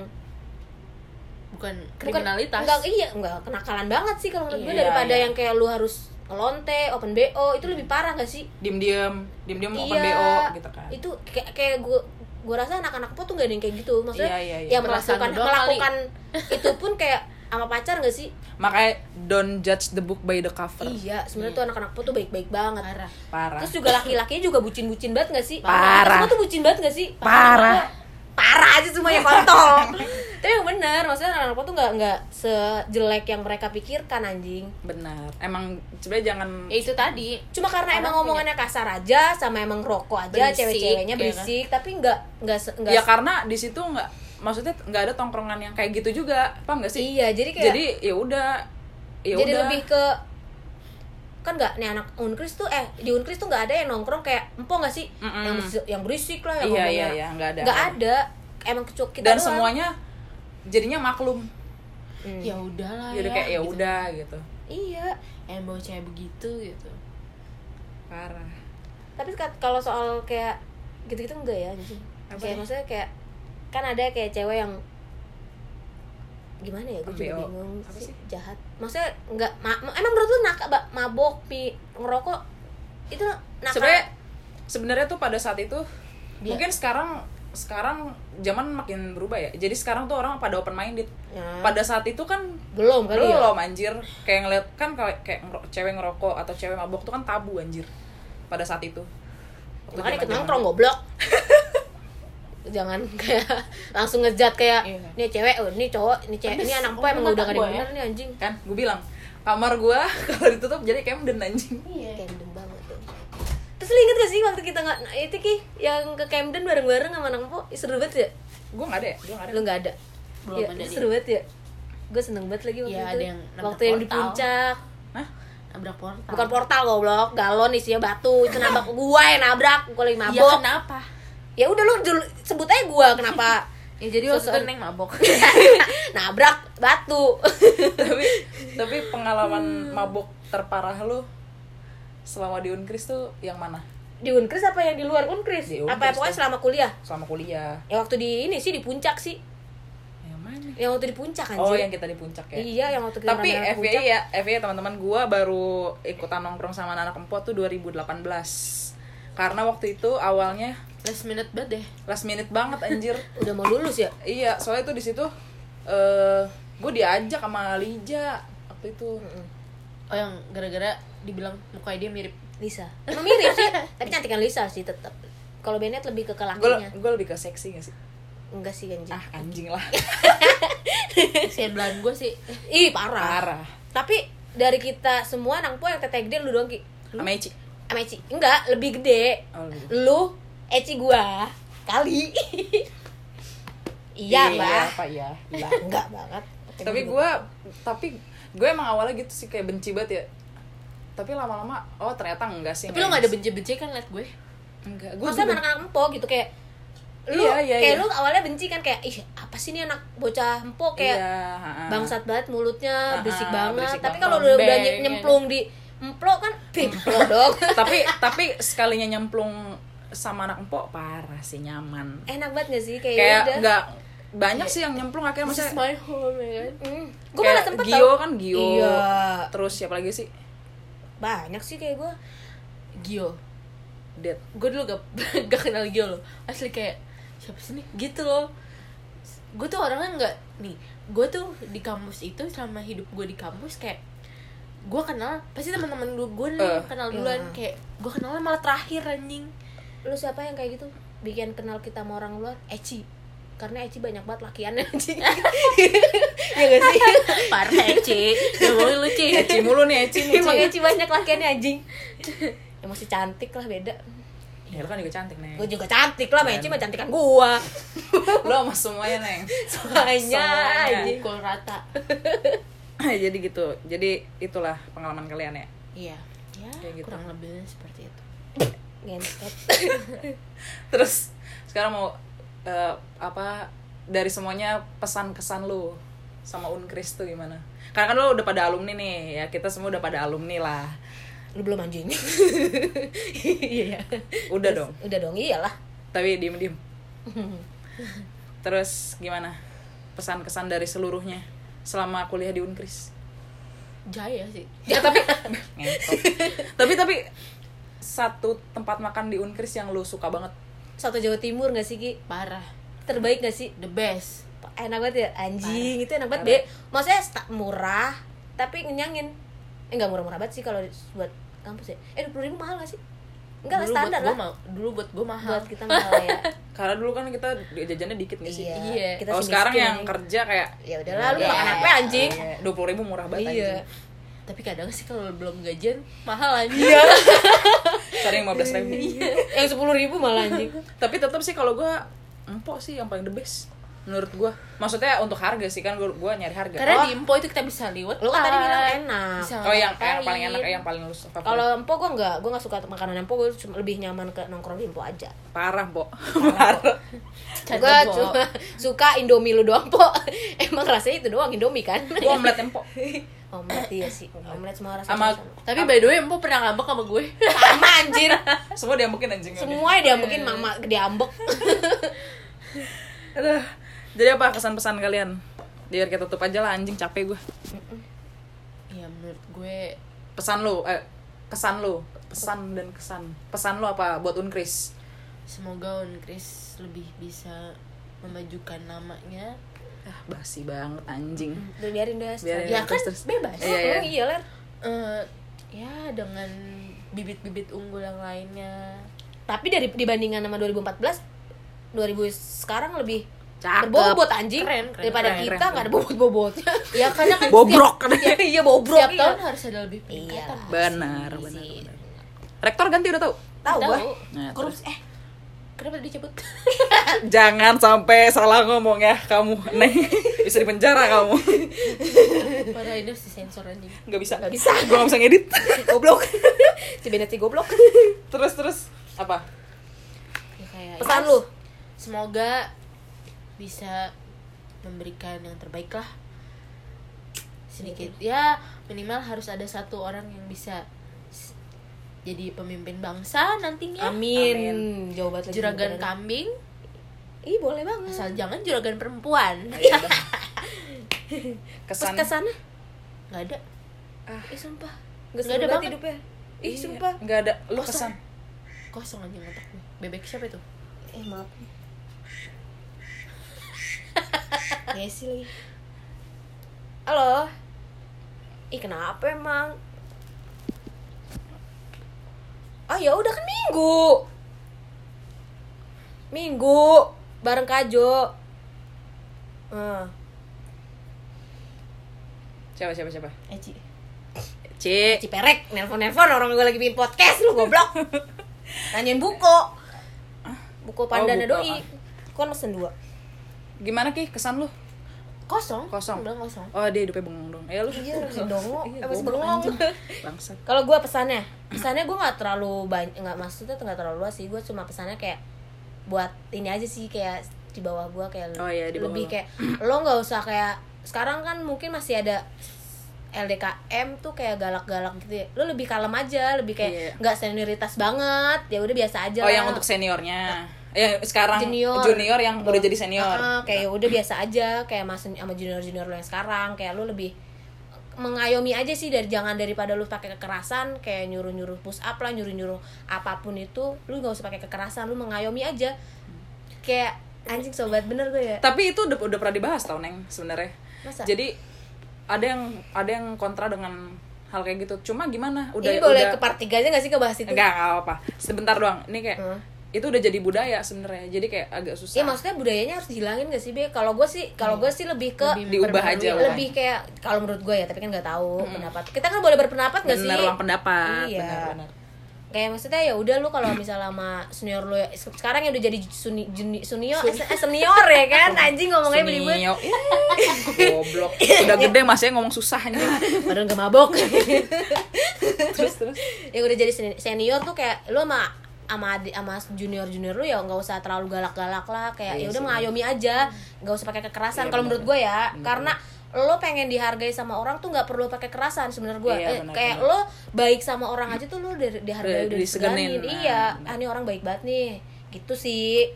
bukan bukan- kriminalitas. nggak iya nggak kenakalan banget sih kalau menurut gue Iya, daripada iya. yang kayak lu harus ngelonte open bo itu lebih parah gak sih? Diem diem diem diem open iya bo gitu kan. itu kayak kayak gue gue rasa anak-anak po tuh gak ada yang kayak gitu. Maksudnya Iya, iya, iya. yang Perasaan melakukan doang kali. melakukan itu pun kayak sama pacar gak sih? Makanya don't judge the book by the cover. Iya sebenarnya tuh anak-anak po tuh baik-baik banget. Parah. Parah. Terus juga laki-lakinya juga bucin-bucin banget gak sih? Parah. semua tuh bucin banget gak sih? Parah. parah aja semuanya kontol. Tapi yang bener maksudnya anak-anak po tuh nggak nggak sejelek yang mereka pikirkan anjing. Benar. Emang sebenarnya jangan ya itu tadi. Cuma karena Orang emang punya- ngomongannya kasar aja sama emang rokok aja Berisik, cewek-ceweknya ya kan? berisik tapi nggak nggak nggak ya karena di situ nggak maksudnya nggak ada tongkrongan yang kayak gitu juga paham nggak sih? Iya jadi kayak jadi ya udah ya jadi udah. lebih ke kan nggak nih anak unkris tuh eh di unkris tuh nggak ada yang nongkrong kayak empok nggak sih Mm-mm. yang berisik- yang berisik lah yang Iya, iya, iya, nggak ada. nggak ada emang kecu kita dan doang. semuanya jadinya maklum Hmm. ya udahlah ya udah kayak ya gitu. udah gitu iya emang cewek begitu gitu parah tapi ka- kalau soal kayak gitu-gitu enggak ya anjing Apa kayak maksudnya kayak kan ada kayak cewek yang gimana ya gue juga bingung Apa sih sih? jahat. Maksudnya enggak ma- ma- emang menurut lu nakal mabok pi ngerokok itu nakal. Sebenarnya sebenarnya tuh pada saat itu Dia- mungkin sekarang sekarang zaman makin berubah ya. Jadi sekarang tuh orang pada open minded Ya. pada saat itu kan belum kali ya? belum anjir. Kayak ngeliat kan kayak ngero- cewek ngerokok atau cewek mabok tuh kan tabu anjir. Pada saat itu. Makanya ikut zaman-zaman nongkrong goblok jangan kayak langsung ngejat kayak Iya. ini cewek oh ini cowok ini cewek ini anak gue emang udah gak ada yang ya. bener nih anjing? kan gue bilang kamar gua kalau ditutup jadi Camden anjing. Iya Camden banget tuh. Terus lu inget gak sih waktu kita nggak nah, itu ki yang ke Camden bareng-bareng sama anak po seru banget ya? Gue nggak ada ya? Gue nggak ada. Lu nggak ada? Belum ya, ada seru banget ya? Gue seneng banget lagi waktu Iya, itu. ada yang waktu yang di puncak. Hah? nabrak portal. Bukan portal goblok. Galon isinya batu. Itu nabrak gua yang nabrak. Gua lagi ya mabok. kenapa ya udah lu sebut aja gua kenapa? Ya jadi waktu itu neng mabok. Nabrak batu. Tapi tapi pengalaman mabok terparah lu selama di Unkris tuh yang mana? Di unkris apa yang di luar unkris? Di apa Unkris pokoknya selama kuliah? Selama kuliah. Ya waktu di ini sih di puncak sih. Yang mana? Yang waktu di puncak anjir. oh yang kita di puncak ya? Iya yang waktu kita tapi rame-rame ke FYI ya FYI teman-teman gua baru ikutan nongkrong sama anak empot tuh 2018 karena waktu itu awalnya last minute banget deh. last minute banget anjir. Udah mau lulus ya? Iya soalnya tuh di situ eh gue diajak sama Lija waktu itu. Oh yang gara-gara dibilang mukanya dia mirip. Lisa. Emang mirip sih? Tapi cantikan Lisa sih tetap kalau Bennett lebih ke gue kelakinya gue lebih ke seksi gak sih? Enggak sih anjing. Ah anjing lah. Kesian belan gue sih. Ih parah. parah. Tapi dari kita semua nang po yang teteh gede lu doang ki. Sama Eci sama Eci. Enggak lebih gede. Oh, lebih lu Eci gua kali. Iya lah apa iya Lah, enggak banget. Tapi gue tapi gue emang awalnya gitu sih kayak benci banget ya. Tapi lama-lama oh ternyata enggak sih tapi lo gak ada benci-benci kan liat gue? Enggak gue maksudnya anak-anak empo gitu kayak lu Iya, iya, kayak iya. lu awalnya benci kan kayak ih apa sih nih anak bocah empo kayak iya, bangsat banget mulutnya Ah, berisik ah, banget. berisik tapi kalau udah, udah nyemplung di emplo kan? Emplo dong. Tapi tapi sekalinya nyemplung sama anak empok parah sih nyaman. Enak banget gak sih? Kayak, kayak nggak banyak sih yang nyemplung akhirnya maksudnya my home ya kan? Hmm. gue malah sempet Gio tau. kan Gio. Iya. Terus siapa lagi sih? Banyak sih kayak gue Gio. Dead gue dulu gak, gak kenal Gio loh. Asli kayak siapa sih nih? Gitu loh. Gue tuh orangnya nggak nih. Gue tuh di kampus itu selama hidup gue di kampus kayak gue kenal pasti teman-teman dulu gue nih Eh. kenal duluan Iya. kayak gue kenalnya malah terakhir anjing. Lu siapa yang kayak gitu? Bikin kenal kita sama orang luar? Eci. Karena Eci banyak banget lakiannya anjing ya gak sih? Parah Eci. Gak mau lu Ci. Eci mulu nih Eci nih emang Ci. Eci banyak lakiannya anjing. Ya masih cantik lah beda. Ya lu kan juga cantik neng. Gue juga cantik lah sama Eci mah cantikan gua. Lu sama semuanya neng. Semuanya Semuanya. pukul rata jadi gitu. Jadi itulah pengalaman kalian ya? Iya. Ya Kayak gitu. kurang lebihnya seperti itu. Ngentot terus sekarang mau eh, apa dari semuanya pesan kesan lu sama Unkris tuh gimana? Karena kan lu udah pada alumni nih ya kita semua udah pada alumni lah. Lu belum anjing. Iya udah dong. udah dong iyalah. Tapi diem diem. Terus gimana? Pesan kesan dari seluruhnya selama kuliah di Unkris. Jaya sih. Ya tapi tapi tapi satu tempat makan di Unkris yang lu suka banget? Soto Jawa Timur gak sih Ki? Parah. Terbaik gak sih? The best. Enak banget ya? Anjing itu enak banget be. Maksudnya murah tapi ngenyangin. Eh nggak murah-murah banget sih kalau buat kampus ya. Eh dua ribu mahal gak sih enggak lah dulu standar buat lah. gua ma- dulu buat gue mahal. Buat kita mahal ya. Karena dulu kan kita jajannya dikit gak sih? Iya, Iya. kita oh sih sekarang yang kerja kayak ya udahlah lu Udah. makan apa anjing? Dua puluh ribu murah banget iya. anjing. Tapi kadang sih kalau belum gajian mahal anjing. Iya. Sering lima belas ribu. Yang sepuluh ribu malah anjing. Tapi tetap sih kalau gue empok sih yang paling the best menurut gua maksudnya untuk harga sih kan gua, gua nyari harga karena Oh, di Empo itu kita bisa liwet Lu kan tadi bilang enak. bisa oh yang, ngapain. yang paling enak yang paling lu favorit. Kalau empo gue nggak, gue nggak suka makanan empo, gue cuma lebih nyaman ke nongkrong di empo aja. parah po parah Gue Bo. cuma suka Indomie lu doang po. Emang rasanya itu doang Indomie kan? gua omelet tempo Omelet iya sih, omelet semua rasanya Sama- sama. tapi by the way Empo pernah ngambek sama gue Sama anjir. semua dia mungkin anjing Semua dia mungkin mama diambek. Aduh. Jadi apa kesan-pesan kalian? Biar kita tutup aja lah anjing capek gua. Ya menurut gue pesan lu eh kesan lu. Pesan dan kesan. Pesan lu apa buat unkris? Semoga Unkris lebih bisa memajukan namanya. Ah basi banget anjing. Udah biarin deh. Biarin. ya kan terus, bebas. Iya, iya. Oh, iya ler. Eh, ya dengan bibit-bibit unggul yang lainnya. Tapi dari dibandingkan sama 2014, 2000 sekarang lebih Cakep. berbobot anjing Keren, keren, daripada keren, kita nggak ada bobot-bobotnya. ya karena kan bobrok Iya, iya bobrok. setiap iya. tahun harus ada lebih Iya. peningkatan benar Sih, benar benar. rektor ganti udah tahu Tahu gua. Nah, Korupsi eh kenapa dicabut jangan sampai salah ngomong ya kamu neng bisa dipenjara kamu padahal ini harus disensor anjing nggak bisa Nggak bisa. gue nggak bisa ngedit goblok. si Bennett si goblok. terus terus apa ya kayak Pesan ya, lu. semoga bisa memberikan yang terbaik lah sedikit ya minimal harus ada satu orang yang bisa jadi pemimpin bangsa nantinya Amin. Jauh banget lagi juragan beneran. kambing Ih, boleh banget. asal jangan juragan perempuan kesan Terus kesannya? nggak ada Ih, sumpah. Nggak Gak ada banget. hidupnya. Ih, Iya, sumpah. nggak ada lu Kosong. kesan kosong aja otak gue bebek siapa itu Eh, maaf. Ya sih lagi. Halo. Ih, kenapa emang? Ah, ya udah kan minggu. Minggu bareng Kajo. Ah. siapa siapa siapa Eci C Ciperek, nelpon-nelpon orang gue lagi bikin podcast lu goblok. Nanyain buko. Buko Pandana buko, Doi. ah. Kan dua. Gimana ki kesan lu kosong Kosong. bilang kosong oh dia hidupnya bengong dong ya lu Iya, dongo. Iya, Eh, bengong. bangsat Kalau gue pesannya, pesannya gue nggak terlalu banyak, nggak maksudnya tuh nggak terlalu luas sih. Gue cuma pesannya kayak buat ini aja sih kayak di bawah gue kayak Oh, iya, di bawah lebih lo. kayak lo nggak usah kayak sekarang kan mungkin masih ada LDKM tuh kayak galak-galak gitu ya. Lo lebih kalem aja, lebih Iya. kayak nggak senioritas banget. Ya udah biasa aja oh lah. yang untuk seniornya ya sekarang Junior. junior yang udah jadi senior. Ah, kayak ya udah biasa aja kayak mas sama junior junior lo yang sekarang kayak lo lebih mengayomi aja sih dari jangan daripada lu pakai kekerasan kayak nyuruh nyuruh push up lah nyuruh nyuruh apa pun itu lu nggak usah pakai kekerasan lu mengayomi aja. Kayak anjing sobat bener gue ya. Tapi itu udah udah pernah dibahas tau neng sebenarnya. Masa? jadi ada yang ada yang kontra dengan hal kayak gitu. Cuma gimana? Udah ini boleh udah ke part 3 aja gak sih ngebahas itu? Enggak enggak apa sebentar doang. Ini kayak Hmm. Itu udah jadi budaya sebenarnya. Jadi kayak agak susah. Ya maksudnya budayanya harus dihilangin gak sih be? Kalau gue sih kalau gue sih lebih ke Lebih diubah aja lah. lebih kayak kalau menurut gue ya tapi kan nggak tahu pendapat. Kita kan boleh berpendapat gak sih? benar ruang pendapat. Iya. benar benar kayak maksudnya ya udah lu kalau misalnya sama senior lu ya sekarang yang udah jadi suni, juni, senior eh, senior ya kan? Anjing ngomongnya belibet. Sunio goblok. Udah gede masih ngomong susah anjing. Padahal gak mabok. Terus terus. Yang udah jadi seni- senior tuh kayak lu sama sama adik sama junior junior lu ya nggak usah terlalu galak-galak lah kayak Iya ya udah mengayomi aja nggak usah pakai kekerasan Iya, kalau menurut gue ya. Bener. karena lo pengen dihargai sama orang tuh nggak perlu pakai kekerasan sebenarnya gue Iya, Eh, bener, kayak bener. lo baik sama orang aja tuh lo dihargai Udah disegenin, diseganin. Nah, iya ah ini orang baik banget nih. Gitu sih.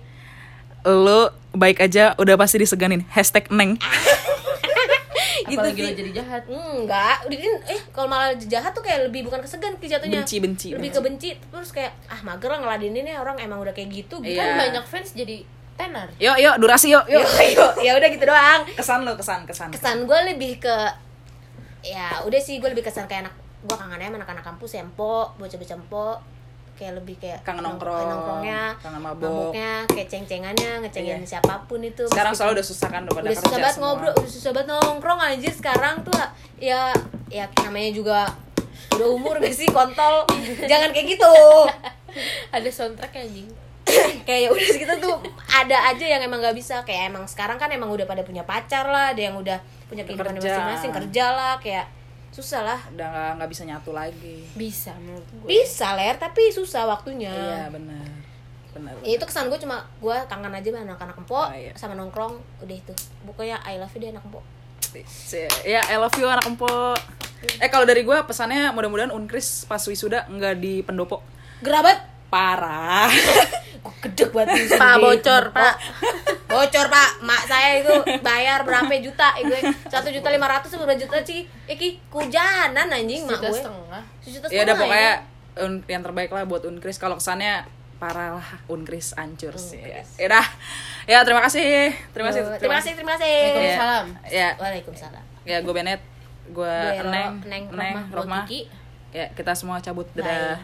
Lo baik aja udah pasti diseganin. Hashtag neng gitu apalagi sih lo jadi jahat. Enggak. Eh kalau malah jahat tuh kayak lebih bukan kesegan sih jatuhnya. Benci benci lebih ke benci terus kayak ah mager lah ngeladeninnya orang emang udah kayak gitu. Gitu Iya. kan banyak fans jadi tenar. Yuk yuk durasi yuk yuk yuk ya udah gitu doang. Kesan lo kesan kesan. Kesan gue lebih ke ya udah sih gue lebih kesan kayak anak gue kangennya sama anak-anak kampus ya empo bocah-bocah empo kayak lebih kayak Kangen nong- nongkrong, nongkrongnya kangen mabok. maboknya kayak ceng-cengannya ngecengin Iya. siapa pun itu. Sekarang Meskipun- selalu udah susah kan udah pada udah susah banget ngobrol udah susah banget nongkrong anjir sekarang tuh ya ya namanya juga udah umur gak sih kontol. Jangan kayak gitu. Ada soundtrack anjing? Kayak ya udah kita tuh ada aja yang emang nggak bisa. Kayak emang sekarang kan emang udah pada punya pacar lah ada yang udah punya kehidupan masing-masing kerja lah kayak susah lah udah nggak nggak bisa nyatu lagi. Bisa menurut gue. Bisa ler tapi susah waktunya. Iya benar. Benar Ya, itu kesan gue cuma gue kangen aja sama anak-anak empo Oh, iya. sama nongkrong udah itu. Pokoknya I love you deh anak empo ya I love you anak empo eh kalau dari gue pesannya mudah-mudahan unkris pas wisuda nggak di pendopo. Gerabat parah. Gue gedek buat Pak, bocor, Pak. bocor pak. Mak saya itu bayar berapa juta? Eh, gue satu juta lima ratus berapa juta sih iki kujanan anjing mak gue. setengah. Sejuta ya udah setengah pokoknya un- yang terbaik lah buat unkris. Kalau kesannya parah lah unkris hancur sih. Ya ya udah. Ya terima kasih. Terima kasih Terima kasih, terima kasih. Waalaikumsalam. ya. Waalaikumsalam. ya gue Bennett gue Neng Neng, Neng Kiki. ya kita semua cabut Bye. dadah